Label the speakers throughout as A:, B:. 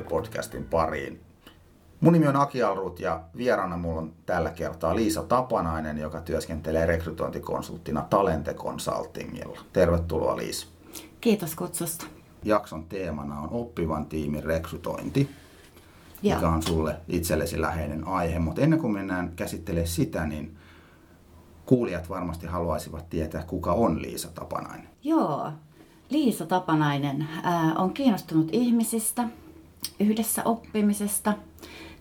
A: Duunetori-podcastin pariin. Mun nimi on Aki Alrut ja vieraana mulla on tällä kertaa Liisa Tapanainen, joka työskentelee rekrytointikonsulttina Talente Consultingilla. Tervetuloa Liisa.
B: Kiitos kutsusta.
A: Jakson teemana on oppivan tiimin rekrytointi, Joo. mikä on sulle itsellesi läheinen aihe. Mutta ennen kuin mennään käsittelemään sitä, niin kuulijat varmasti haluaisivat tietää, kuka on Liisa Tapanainen.
B: Joo, Liisa Tapanainen ää, on kiinnostunut ihmisistä, yhdessä oppimisesta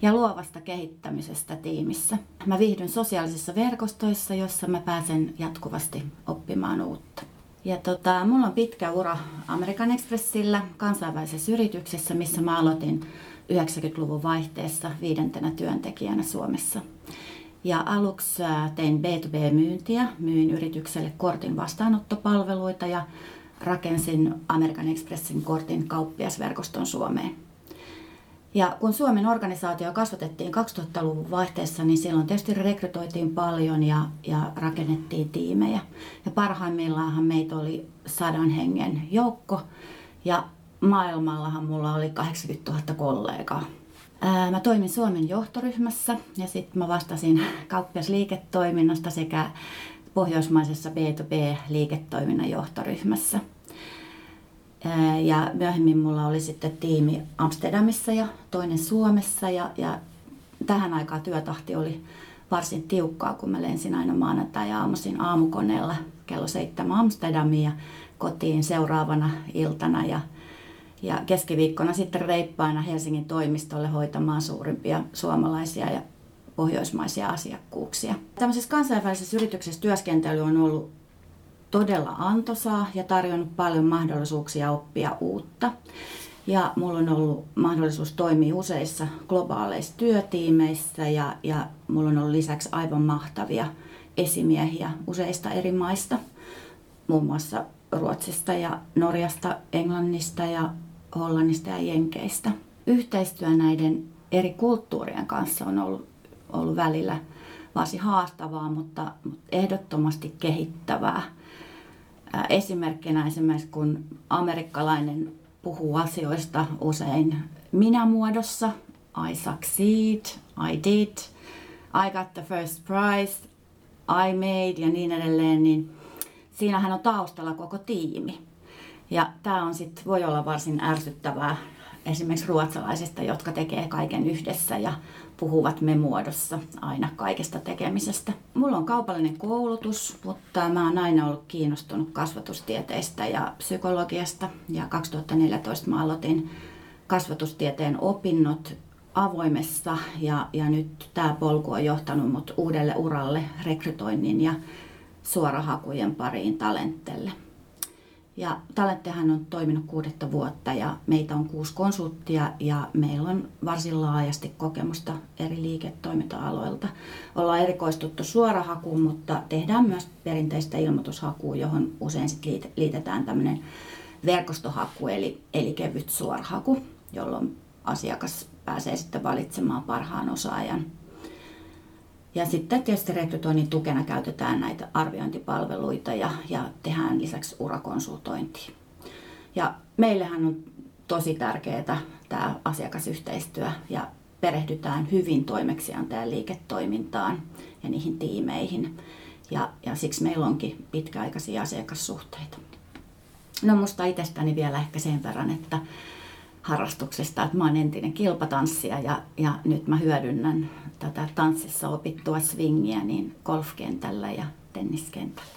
B: ja luovasta kehittämisestä tiimissä. Mä viihdyn sosiaalisissa verkostoissa, joissa mä pääsen jatkuvasti oppimaan uutta. Ja tota, mulla on pitkä ura American Expressillä kansainvälisessä yrityksessä, missä mä aloitin 90-luvun vaihteessa viidentenä työntekijänä Suomessa. Ja aluksi tein B2B-myyntiä, myin yritykselle kortin vastaanottopalveluita ja rakensin American Expressin kortin kauppiasverkoston Suomeen. Ja kun Suomen organisaatio kasvatettiin 2000-luvun vaihteessa, niin silloin tietysti rekrytoitiin paljon ja, ja rakennettiin tiimejä. Ja parhaimmillaan meitä oli sadan hengen joukko ja maailmallahan mulla oli 80 000 kollegaa. Ää, mä toimin Suomen johtoryhmässä ja sitten mä vastasin kauppiasliiketoiminnasta sekä pohjoismaisessa B2B-liiketoiminnan johtoryhmässä. Ja myöhemmin mulla oli sitten tiimi Amsterdamissa ja toinen Suomessa ja, ja tähän aikaan työtahti oli varsin tiukkaa, kun mä lensin aina maanantai ja aamuisin aamukoneella kello seitsemän Amsterdamiin ja kotiin seuraavana iltana ja, ja keskiviikkona sitten reippaina Helsingin toimistolle hoitamaan suurimpia suomalaisia ja pohjoismaisia asiakkuuksia. Tämmöisessä kansainvälisessä yrityksessä työskentely on ollut todella antoisaa ja tarjonnut paljon mahdollisuuksia oppia uutta. Ja mulla on ollut mahdollisuus toimia useissa globaaleissa työtiimeissä ja, ja mulla on ollut lisäksi aivan mahtavia esimiehiä useista eri maista, muun muassa Ruotsista ja Norjasta, Englannista ja Hollannista ja Jenkeistä. Yhteistyö näiden eri kulttuurien kanssa on ollut ollut välillä varsin haastavaa, mutta, mutta ehdottomasti kehittävää. Esimerkkinä esimerkiksi kun amerikkalainen puhuu asioista usein minä-muodossa, I succeed, I did, I got the first prize, I made ja niin edelleen, niin siinähän on taustalla koko tiimi. Ja tämä on sit, voi olla varsin ärsyttävää esimerkiksi ruotsalaisista, jotka tekee kaiken yhdessä ja puhuvat me muodossa aina kaikesta tekemisestä. Mulla on kaupallinen koulutus, mutta mä oon aina ollut kiinnostunut kasvatustieteistä ja psykologiasta. Ja 2014 mä aloitin kasvatustieteen opinnot avoimessa ja, ja nyt tämä polku on johtanut mut uudelle uralle rekrytoinnin ja suorahakujen pariin Talentelle. Ja Talenttehan on toiminut kuudetta vuotta ja meitä on kuusi konsulttia ja meillä on varsin laajasti kokemusta eri liiketoiminta-aloilta. Ollaan erikoistuttu suorahakuun, mutta tehdään myös perinteistä ilmoitushakua, johon usein sit liitetään tämmöinen verkostohaku eli, eli kevyt suorahaku, jolloin asiakas pääsee sitten valitsemaan parhaan osaajan ja sitten tietysti rekrytoinnin tukena käytetään näitä arviointipalveluita ja, ja tehdään lisäksi urakonsultointia. Ja meillähän on tosi tärkeää tämä asiakasyhteistyö ja perehdytään hyvin toimeksiantajan liiketoimintaan ja niihin tiimeihin. Ja, ja siksi meillä onkin pitkäaikaisia asiakassuhteita. No musta itsestäni vielä ehkä sen verran, että harrastuksesta, että mä oon entinen kilpatanssija ja, ja nyt mä hyödynnän tätä tanssissa opittua swingiä niin golfkentällä ja tenniskentällä.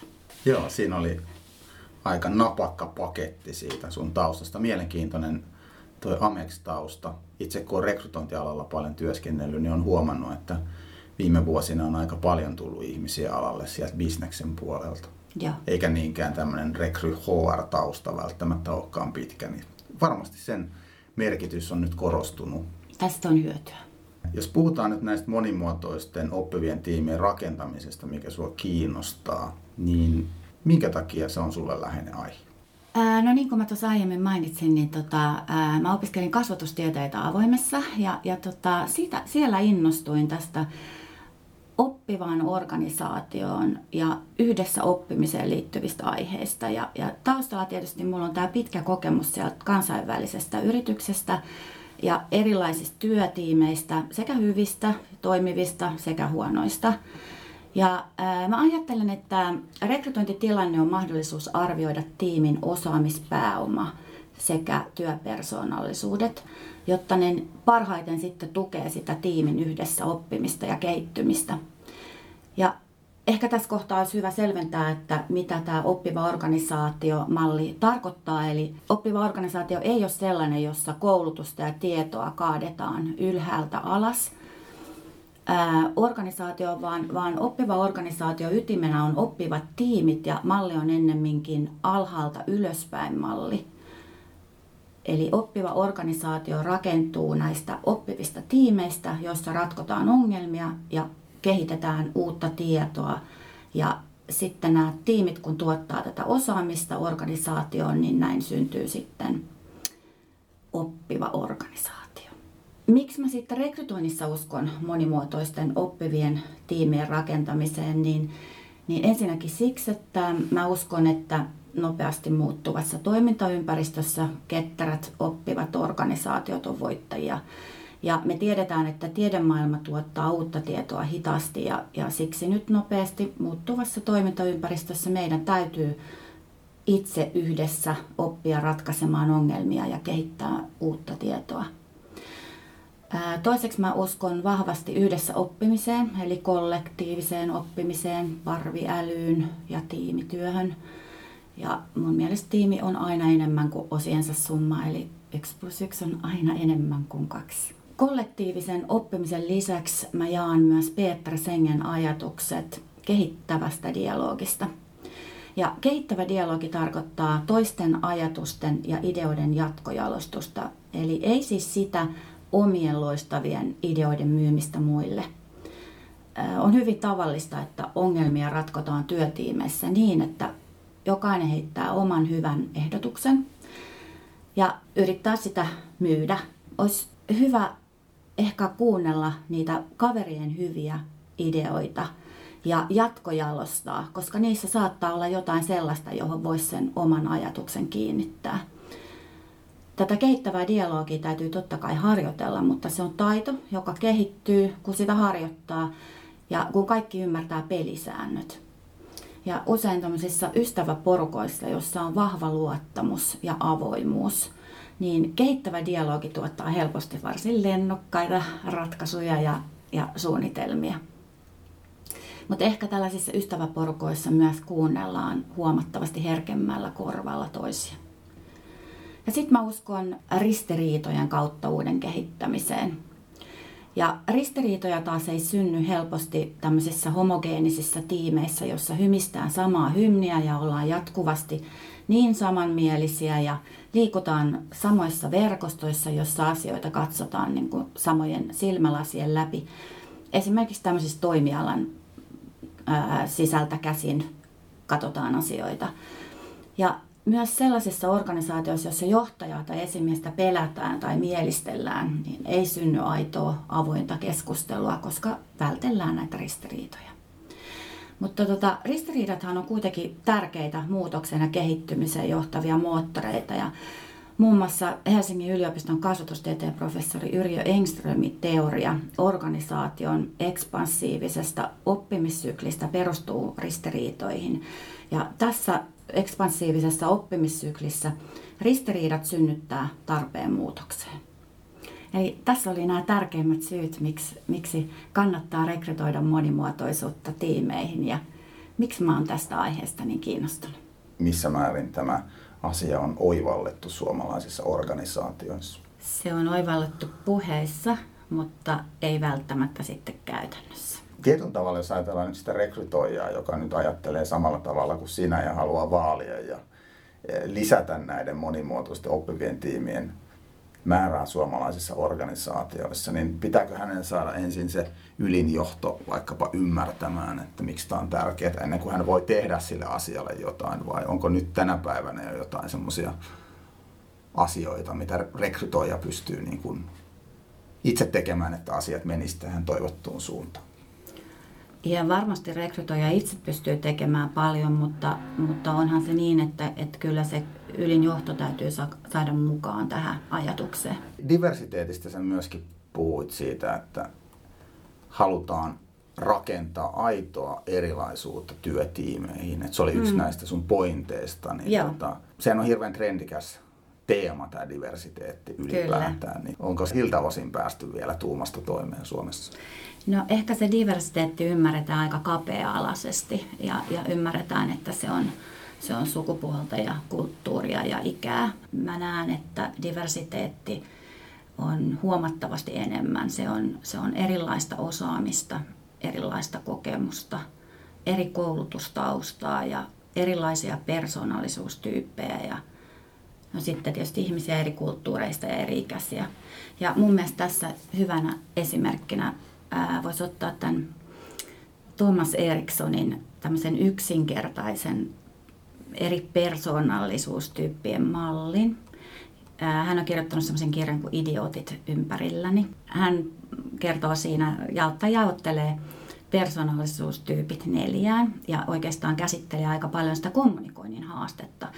A: Joo, siinä oli aika napakka paketti siitä sun taustasta. Mielenkiintoinen tuo Amex-tausta. Itse kun on rekrytointialalla paljon työskennellyt, niin on huomannut, että viime vuosina on aika paljon tullut ihmisiä alalle sieltä bisneksen puolelta.
B: Joo.
A: Eikä niinkään tämmöinen rekry HR-tausta välttämättä olekaan pitkä. Niin varmasti sen merkitys on nyt korostunut.
B: Tästä on hyötyä.
A: Jos puhutaan nyt näistä monimuotoisten oppivien tiimien rakentamisesta, mikä sinua kiinnostaa, niin minkä takia se on sulle läheinen aihe?
B: Ää, no niin kuin mä tuossa aiemmin mainitsin, niin tota, ää, mä opiskelin kasvatustieteitä avoimessa ja, ja tota, siitä, siellä innostuin tästä oppivaan organisaatioon ja yhdessä oppimiseen liittyvistä aiheista. Ja, ja taustalla tietysti minulla on tämä pitkä kokemus sieltä kansainvälisestä yrityksestä ja erilaisista työtiimeistä, sekä hyvistä, toimivista sekä huonoista. Ja ää, mä ajattelen, että rekrytointitilanne on mahdollisuus arvioida tiimin osaamispääoma sekä työpersoonallisuudet, jotta ne parhaiten sitten tukee sitä tiimin yhdessä oppimista ja kehittymistä. Ja ehkä tässä kohtaa olisi hyvä selventää, että mitä tämä oppiva organisaatio-malli tarkoittaa. Eli oppiva organisaatio ei ole sellainen, jossa koulutusta ja tietoa kaadetaan ylhäältä alas – organisaatio, vaan, vaan oppiva organisaatio ytimenä on oppivat tiimit ja malli on ennemminkin alhaalta ylöspäin malli. Eli oppiva organisaatio rakentuu näistä oppivista tiimeistä, joissa ratkotaan ongelmia ja kehitetään uutta tietoa. Ja sitten nämä tiimit, kun tuottaa tätä osaamista organisaatioon, niin näin syntyy sitten oppiva organisaatio. Miksi mä sitten rekrytoinnissa uskon monimuotoisten oppivien tiimien rakentamiseen, niin, niin ensinnäkin siksi, että mä uskon, että nopeasti muuttuvassa toimintaympäristössä ketterät oppivat organisaatiot on voittajia. Ja me tiedetään, että tiedemaailma tuottaa uutta tietoa hitaasti ja, ja siksi nyt nopeasti muuttuvassa toimintaympäristössä meidän täytyy itse yhdessä oppia ratkaisemaan ongelmia ja kehittää uutta tietoa. Toiseksi mä uskon vahvasti yhdessä oppimiseen, eli kollektiiviseen oppimiseen, parviälyyn ja tiimityöhön. Ja mun mielestä tiimi on aina enemmän kuin osiensa summa, eli 1 plus 1 on aina enemmän kuin kaksi. Kollektiivisen oppimisen lisäksi mä jaan myös Peter Sengen ajatukset kehittävästä dialogista. Ja kehittävä dialogi tarkoittaa toisten ajatusten ja ideoiden jatkojalostusta. Eli ei siis sitä, omien loistavien ideoiden myymistä muille. On hyvin tavallista, että ongelmia ratkotaan työtiimeissä niin, että jokainen heittää oman hyvän ehdotuksen ja yrittää sitä myydä. Olisi hyvä ehkä kuunnella niitä kaverien hyviä ideoita ja jatkojalostaa, koska niissä saattaa olla jotain sellaista, johon voisi sen oman ajatuksen kiinnittää. Tätä kehittävää dialogia täytyy totta kai harjoitella, mutta se on taito, joka kehittyy, kun sitä harjoittaa ja kun kaikki ymmärtää pelisäännöt. Ja usein tämmöisissä ystäväporukoissa, jossa on vahva luottamus ja avoimuus, niin kehittävä dialogi tuottaa helposti varsin lennokkaita ratkaisuja ja, ja suunnitelmia. Mutta ehkä tällaisissa ystäväporukoissa myös kuunnellaan huomattavasti herkemmällä korvalla toisia. Ja sitten mä uskon ristiriitojen kautta uuden kehittämiseen. Ja ristiriitoja taas ei synny helposti tämmöisissä homogeenisissä tiimeissä, jossa hymistään samaa hymniä ja ollaan jatkuvasti niin samanmielisiä ja liikutaan samoissa verkostoissa, jossa asioita katsotaan niin kuin samojen silmälasien läpi. Esimerkiksi tämmöisissä toimialan ää, sisältä käsin katsotaan asioita. Ja myös sellaisissa organisaatioissa, joissa johtajaa tai esimiestä pelätään tai mielistellään, niin ei synny aitoa avointa keskustelua, koska vältellään näitä ristiriitoja. Mutta tota, ristiriidathan on kuitenkin tärkeitä muutoksen ja kehittymiseen johtavia moottoreita. Ja muun muassa Helsingin yliopiston kasvatustieteen professori Yrjö Engströmin teoria organisaation ekspansiivisesta oppimissyklistä perustuu ristiriitoihin. Ja tässä ekspansiivisessa oppimissyklissä ristiriidat synnyttää tarpeen muutokseen. Eli tässä oli nämä tärkeimmät syyt, miksi, miksi kannattaa rekrytoida monimuotoisuutta tiimeihin ja miksi mä oon tästä aiheesta niin kiinnostunut.
A: Missä määrin tämä asia on oivallettu suomalaisissa organisaatioissa?
B: Se on oivallettu puheissa, mutta ei välttämättä sitten käytännössä
A: tietyllä tavalla, jos ajatellaan nyt sitä rekrytoijaa, joka nyt ajattelee samalla tavalla kuin sinä ja haluaa vaalia ja lisätä näiden monimuotoisten oppivien tiimien määrää suomalaisissa organisaatioissa, niin pitääkö hänen saada ensin se ylinjohto vaikkapa ymmärtämään, että miksi tämä on tärkeää ennen kuin hän voi tehdä sille asialle jotain, vai onko nyt tänä päivänä jo jotain semmoisia asioita, mitä rekrytoija pystyy niin kuin itse tekemään, että asiat menisivät tähän toivottuun suuntaan?
B: Ja varmasti rekrytoija itse pystyy tekemään paljon, mutta, mutta onhan se niin, että, että kyllä se ylin johto täytyy saada mukaan tähän ajatukseen.
A: Diversiteetistä sen myöskin puhuit siitä, että halutaan rakentaa aitoa erilaisuutta työtiimeihin. Et se oli yksi mm. näistä sun pointeista. Niin tota, sehän on hirveän trendikäs teema tämä diversiteetti ylipäätään. Kyllä. Niin onko siltä osin päästy vielä tuumasta toimeen Suomessa?
B: No ehkä se diversiteetti ymmärretään aika kapea-alaisesti ja, ja ymmärretään, että se on, se on sukupuolta ja kulttuuria ja ikää. Mä näen, että diversiteetti on huomattavasti enemmän. Se on, se on erilaista osaamista, erilaista kokemusta, eri koulutustaustaa ja erilaisia persoonallisuustyyppejä ja no sitten tietysti ihmisiä eri kulttuureista ja eri ikäisiä. Ja mun mielestä tässä hyvänä esimerkkinä voisi ottaa tämän Thomas Erikssonin tämmöisen yksinkertaisen eri persoonallisuustyyppien mallin. Hän on kirjoittanut semmoisen kirjan kuin Idiotit ympärilläni. Hän kertoo siinä, jaotta jaottelee persoonallisuustyypit neljään ja oikeastaan käsittelee aika paljon sitä kommunikoinnin haastetta.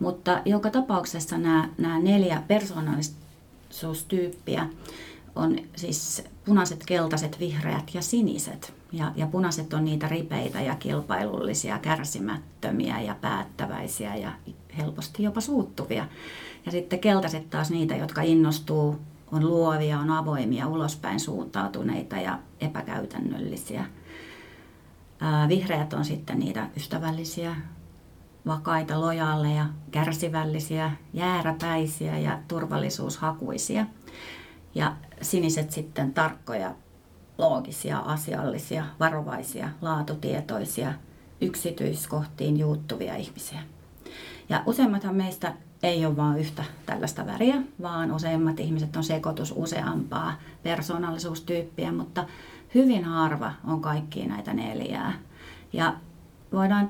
B: Mutta joka tapauksessa nämä, nämä neljä persoonallisuustyyppiä on siis punaiset, keltaiset, vihreät ja siniset. Ja, ja punaiset on niitä ripeitä ja kilpailullisia, kärsimättömiä ja päättäväisiä ja helposti jopa suuttuvia. Ja sitten keltaiset taas niitä, jotka innostuu, on luovia, on avoimia, ulospäin suuntautuneita ja epäkäytännöllisiä. Ää, vihreät on sitten niitä ystävällisiä, vakaita, lojaaleja, kärsivällisiä, jääräpäisiä ja turvallisuushakuisia. Ja siniset sitten tarkkoja, loogisia, asiallisia, varovaisia, laatutietoisia, yksityiskohtiin juuttuvia ihmisiä. Ja useimmathan meistä ei ole vain yhtä tällaista väriä, vaan useimmat ihmiset on sekoitus useampaa persoonallisuustyyppiä, mutta hyvin harva on kaikkia näitä neljää. Ja voidaan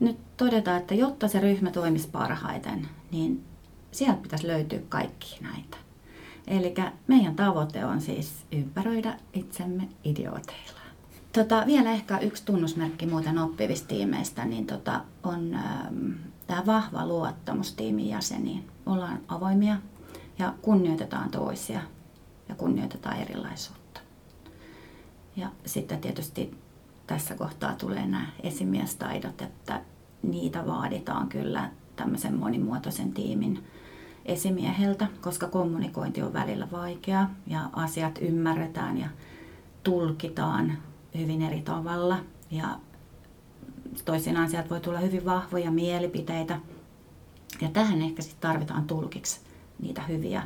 B: nyt todeta, että jotta se ryhmä toimisi parhaiten, niin sieltä pitäisi löytyä kaikki näitä. Eli meidän tavoite on siis ympäröidä itsemme idiooteilla. Tota, vielä ehkä yksi tunnusmerkki muuten oppivista tiimeistä niin tota, on ähm, tämä vahva luottamus tiimin jäseniin. Ollaan avoimia ja kunnioitetaan toisia ja kunnioitetaan erilaisuutta. Ja sitten tietysti tässä kohtaa tulee nämä esimiestaidot, että niitä vaaditaan kyllä tämmöisen monimuotoisen tiimin esimieheltä, koska kommunikointi on välillä vaikeaa ja asiat ymmärretään ja tulkitaan hyvin eri tavalla. Ja toisinaan sieltä voi tulla hyvin vahvoja mielipiteitä. Ja tähän ehkä sitten tarvitaan tulkiksi niitä hyviä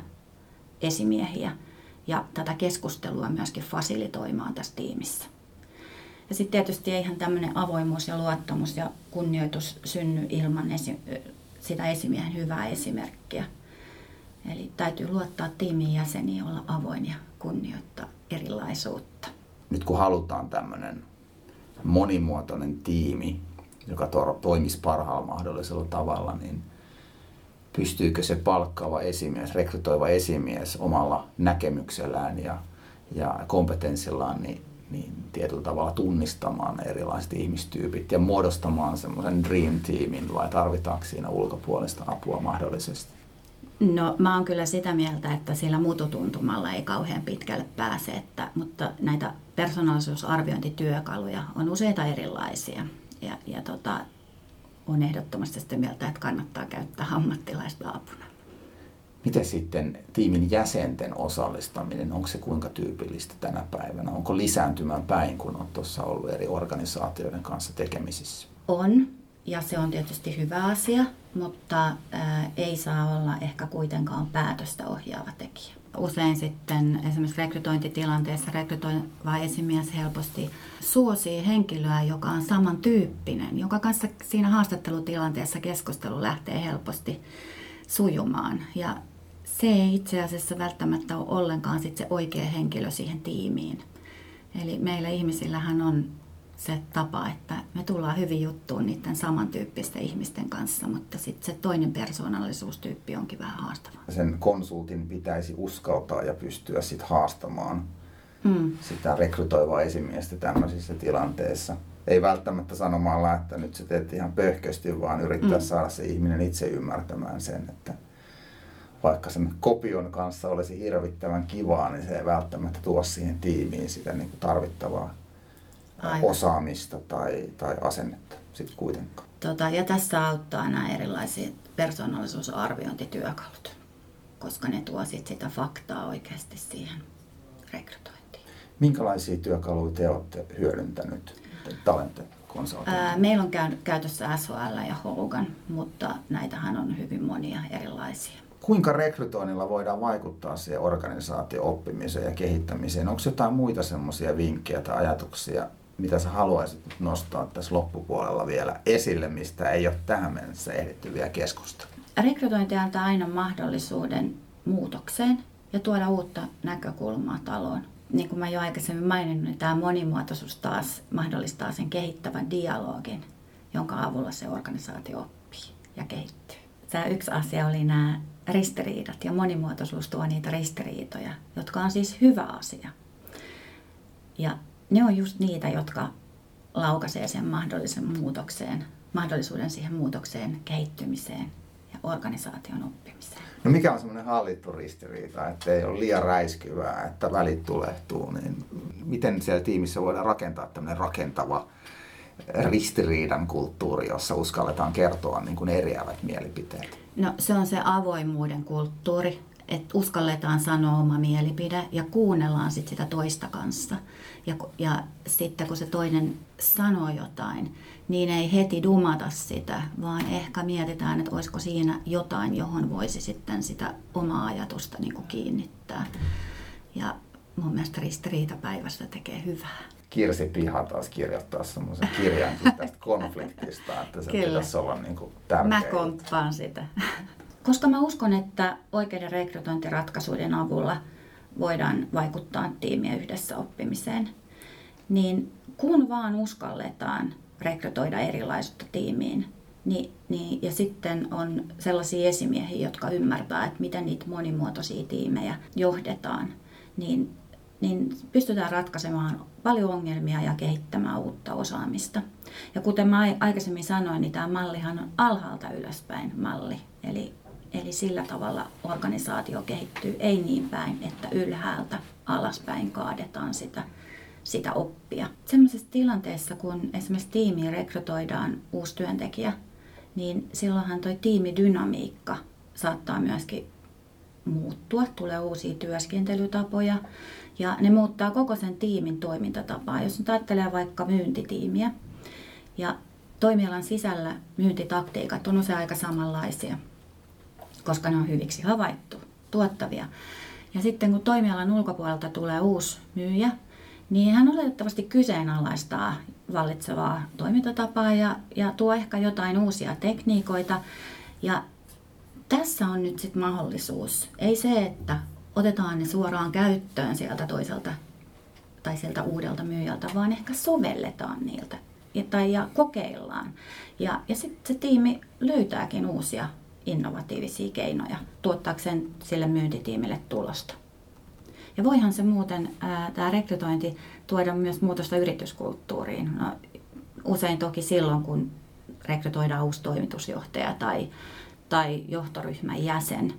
B: esimiehiä ja tätä keskustelua myöskin fasilitoimaan tässä tiimissä. Ja sitten tietysti eihän tämmöinen avoimuus ja luottamus ja kunnioitus synny ilman esi- sitä esimiehen hyvää esimerkkiä. Eli täytyy luottaa tiimin jäseniin, olla avoin ja kunnioittaa erilaisuutta.
A: Nyt kun halutaan tämmöinen monimuotoinen tiimi, joka to- toimisi parhaalla mahdollisella tavalla, niin pystyykö se palkkaava esimies, rekrytoiva esimies omalla näkemyksellään ja, ja kompetenssillaan niin, niin tietyllä tavalla tunnistamaan erilaiset ihmistyypit ja muodostamaan semmoisen dream teamin vai tarvitaanko siinä ulkopuolista apua mahdollisesti?
B: No mä oon kyllä sitä mieltä, että sillä mututuntumalla ei kauhean pitkälle pääse, että, mutta näitä persoonallisuusarviointityökaluja on useita erilaisia. Ja, ja tota, on ehdottomasti sitä mieltä, että kannattaa käyttää ammattilaista apuna.
A: Miten sitten tiimin jäsenten osallistaminen, onko se kuinka tyypillistä tänä päivänä? Onko lisääntymään päin, kun on tuossa ollut eri organisaatioiden kanssa tekemisissä?
B: On, ja se on tietysti hyvä asia, mutta ei saa olla ehkä kuitenkaan päätöstä ohjaava tekijä. Usein sitten esimerkiksi rekrytointitilanteessa rekrytoiva esimies helposti suosii henkilöä, joka on samantyyppinen, joka kanssa siinä haastattelutilanteessa keskustelu lähtee helposti sujumaan. Ja se ei itse asiassa välttämättä ole ollenkaan sit se oikea henkilö siihen tiimiin. Eli meillä ihmisillähän on se tapa, että me tullaan hyvin juttuun niiden samantyyppisten ihmisten kanssa, mutta sitten se toinen persoonallisuustyyppi onkin vähän haastava.
A: Sen konsultin pitäisi uskaltaa ja pystyä sitten haastamaan mm. sitä rekrytoivaa esimiestä tämmöisissä tilanteissa. Ei välttämättä sanomalla, että nyt sä teet ihan pöhkösti, vaan yrittää mm. saada se ihminen itse ymmärtämään sen, että vaikka sen kopion kanssa olisi hirvittävän kivaa, niin se ei välttämättä tuo siihen tiimiin sitä niin kuin tarvittavaa Aivan. osaamista tai, tai asennetta sitten kuitenkaan.
B: Tota, ja tässä auttaa nämä erilaiset persoonallisuusarviointityökalut, koska ne tuo sit sitä faktaa oikeasti siihen rekrytointiin.
A: Minkälaisia työkaluja te olette hyödyntänyt Talente
B: Meillä on käytössä SHL ja Hogan, mutta näitähän on hyvin monia erilaisia.
A: Kuinka rekrytoinnilla voidaan vaikuttaa siihen organisaation oppimiseen ja kehittämiseen? Onko jotain muita semmoisia vinkkejä tai ajatuksia, mitä sä haluaisit nostaa tässä loppupuolella vielä esille, mistä ei ole tähän mennessä ehditty vielä keskusta?
B: Rekrytointi antaa aina mahdollisuuden muutokseen ja tuoda uutta näkökulmaa taloon. Niin kuin mä jo aikaisemmin maininnut, niin tämä monimuotoisuus taas mahdollistaa sen kehittävän dialogin, jonka avulla se organisaatio oppii ja kehittyy. Tämä yksi asia oli nämä ristiriidat ja monimuotoisuus tuo niitä ristiriitoja, jotka on siis hyvä asia. Ja ne on just niitä, jotka laukaisee sen mahdollisen muutokseen, mahdollisuuden siihen muutokseen, kehittymiseen ja organisaation oppimiseen.
A: No mikä on semmoinen hallittu ristiriita, että ei ole liian räiskyvää, että välit tulehtuu, niin miten siellä tiimissä voidaan rakentaa tämmöinen rakentava ristiriidan kulttuuri, jossa uskalletaan kertoa niin kuin eriävät mielipiteet?
B: No se on se avoimuuden kulttuuri, että uskalletaan sanoa oma mielipide ja kuunnellaan sit sitä toista kanssa. Ja, ja sitten kun se toinen sanoo jotain, niin ei heti dumata sitä, vaan ehkä mietitään, että olisiko siinä jotain, johon voisi sitten sitä omaa ajatusta niin kuin kiinnittää. Ja mun mielestä ristiriitapäivästä tekee hyvää.
A: Kirsi Piha taas kirjoittaa semmoisen kirjan tästä konfliktista, että se Kyllä. pitäisi olla niin kuin tärkeä.
B: Mä komppaan sitä. Koska mä uskon, että oikeiden rekrytointiratkaisuiden avulla voidaan vaikuttaa tiimien yhdessä oppimiseen, niin kun vaan uskalletaan rekrytoida erilaisuutta tiimiin, niin, niin, ja sitten on sellaisia esimiehiä, jotka ymmärtää, että miten niitä monimuotoisia tiimejä johdetaan, niin, niin pystytään ratkaisemaan paljon ongelmia ja kehittämään uutta osaamista. Ja kuten mä aikaisemmin sanoin, niin tämä mallihan on alhaalta ylöspäin malli. Eli Eli sillä tavalla organisaatio kehittyy, ei niin päin, että ylhäältä alaspäin kaadetaan sitä, sitä oppia. Sellaisessa tilanteessa, kun esimerkiksi tiimiin rekrytoidaan uusi työntekijä, niin silloinhan tuo tiimidynamiikka saattaa myöskin muuttua, tulee uusia työskentelytapoja ja ne muuttaa koko sen tiimin toimintatapaa. Jos nyt ajattelee vaikka myyntitiimiä ja toimialan sisällä myyntitaktiikat on usein aika samanlaisia – koska ne on hyviksi havaittu, tuottavia. Ja sitten kun toimialan ulkopuolelta tulee uusi myyjä, niin hän oletettavasti kyseenalaistaa vallitsevaa toimintatapaa ja, ja tuo ehkä jotain uusia tekniikoita. Ja tässä on nyt sitten mahdollisuus. Ei se, että otetaan ne suoraan käyttöön sieltä toiselta tai sieltä uudelta myyjältä, vaan ehkä sovelletaan niiltä ja, tai ja kokeillaan. Ja, ja sitten se tiimi löytääkin uusia innovatiivisia keinoja tuottaakseen sille myyntitiimille tulosta. Ja voihan se muuten, tämä rekrytointi, tuoda myös muutosta yrityskulttuuriin. No, usein toki silloin, kun rekrytoidaan uusi toimitusjohtaja tai, tai johtoryhmän jäsen.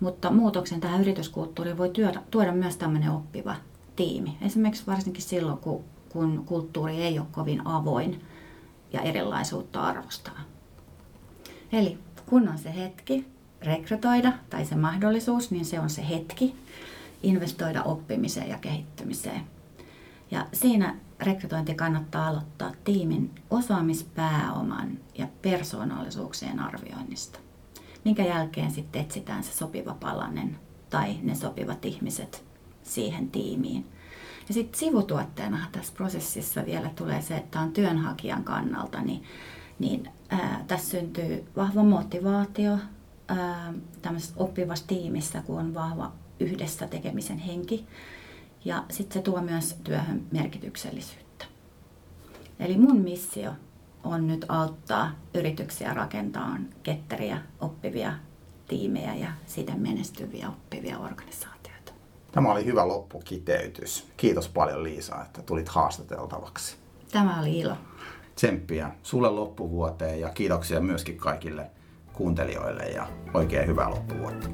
B: Mutta muutoksen tähän yrityskulttuuriin voi tuoda, tuoda myös tämmöinen oppiva tiimi. Esimerkiksi varsinkin silloin, kun, kun kulttuuri ei ole kovin avoin ja erilaisuutta arvostava. Eli kun on se hetki rekrytoida tai se mahdollisuus, niin se on se hetki investoida oppimiseen ja kehittymiseen. Ja siinä rekrytointi kannattaa aloittaa tiimin osaamispääoman ja persoonallisuuksien arvioinnista, minkä jälkeen sitten etsitään se sopiva palanen tai ne sopivat ihmiset siihen tiimiin. Ja sitten sivutuotteena tässä prosessissa vielä tulee se, että on työnhakijan kannalta, niin niin ää, tässä syntyy vahva motivaatio ää, tämmöisessä oppivassa tiimissä, kun on vahva yhdessä tekemisen henki. Ja sitten se tuo myös työhön merkityksellisyyttä. Eli mun missio on nyt auttaa yrityksiä rakentamaan ketteriä, oppivia tiimejä ja siten menestyviä oppivia organisaatioita.
A: Tämä oli hyvä loppukiteytys. Kiitos paljon Liisa, että tulit haastateltavaksi.
B: Tämä oli ilo.
A: Tsemppiä sulle loppuvuoteen ja kiitoksia myöskin kaikille kuuntelijoille ja oikein hyvää loppuvuotta.